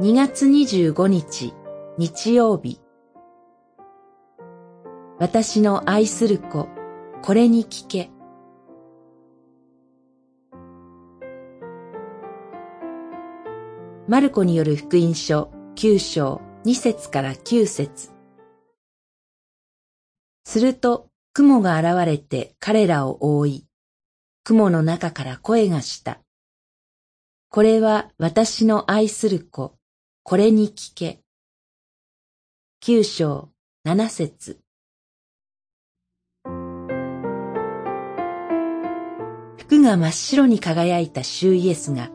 2月25日日曜日。私の愛する子これに聞け。マルコによる福音書9章2節から9節。すると雲が現れて彼らを覆い、雲の中から声がした。これは私の愛する子、これに聞け。九章七節服が真っ白に輝いた主イエスが、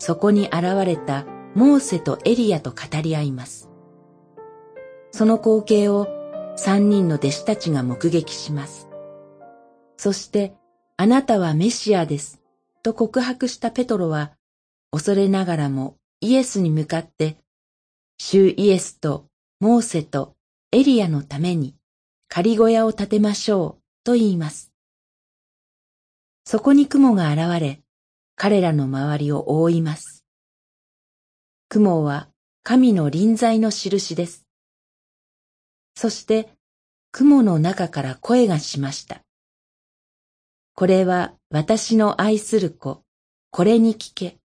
そこに現れたモーセとエリアと語り合います。その光景を三人の弟子たちが目撃します。そして、あなたはメシアです、と告白したペトロは、恐れながらもイエスに向かって、主イエスとモーセとエリアのために仮小屋を建てましょうと言います。そこに雲が現れ、彼らの周りを覆います。雲は神の臨在の印です。そして雲の中から声がしました。これは私の愛する子、これに聞け。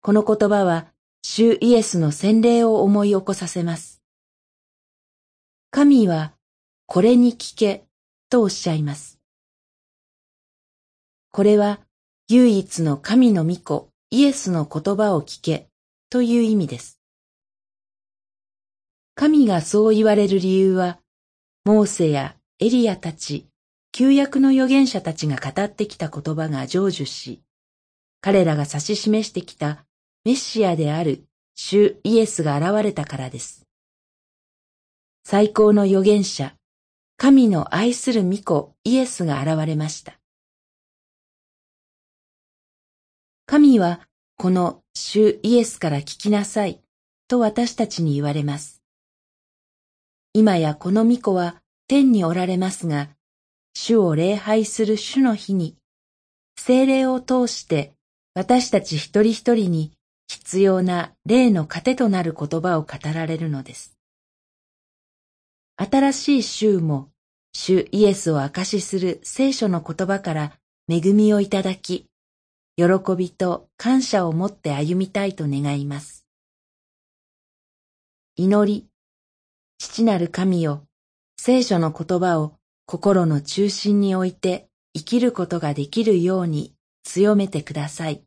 この言葉は、主イエスの洗礼を思い起こさせます。神は、これに聞け、とおっしゃいます。これは、唯一の神の御子、イエスの言葉を聞け、という意味です。神がそう言われる理由は、モーセやエリアたち、旧約の預言者たちが語ってきた言葉が成就し、彼らが指し示してきたメシアである主イエスが現れたからです。最高の預言者、神の愛する御子イエスが現れました。神はこの主イエスから聞きなさいと私たちに言われます。今やこの御子は天におられますが、主を礼拝する主の日に、精霊を通して私たち一人一人に必要な霊の糧となる言葉を語られるのです。新しい週も、主イエスを証しする聖書の言葉から恵みをいただき、喜びと感謝を持って歩みたいと願います。祈り、父なる神よ、聖書の言葉を心の中心に置いて生きることができるように強めてください。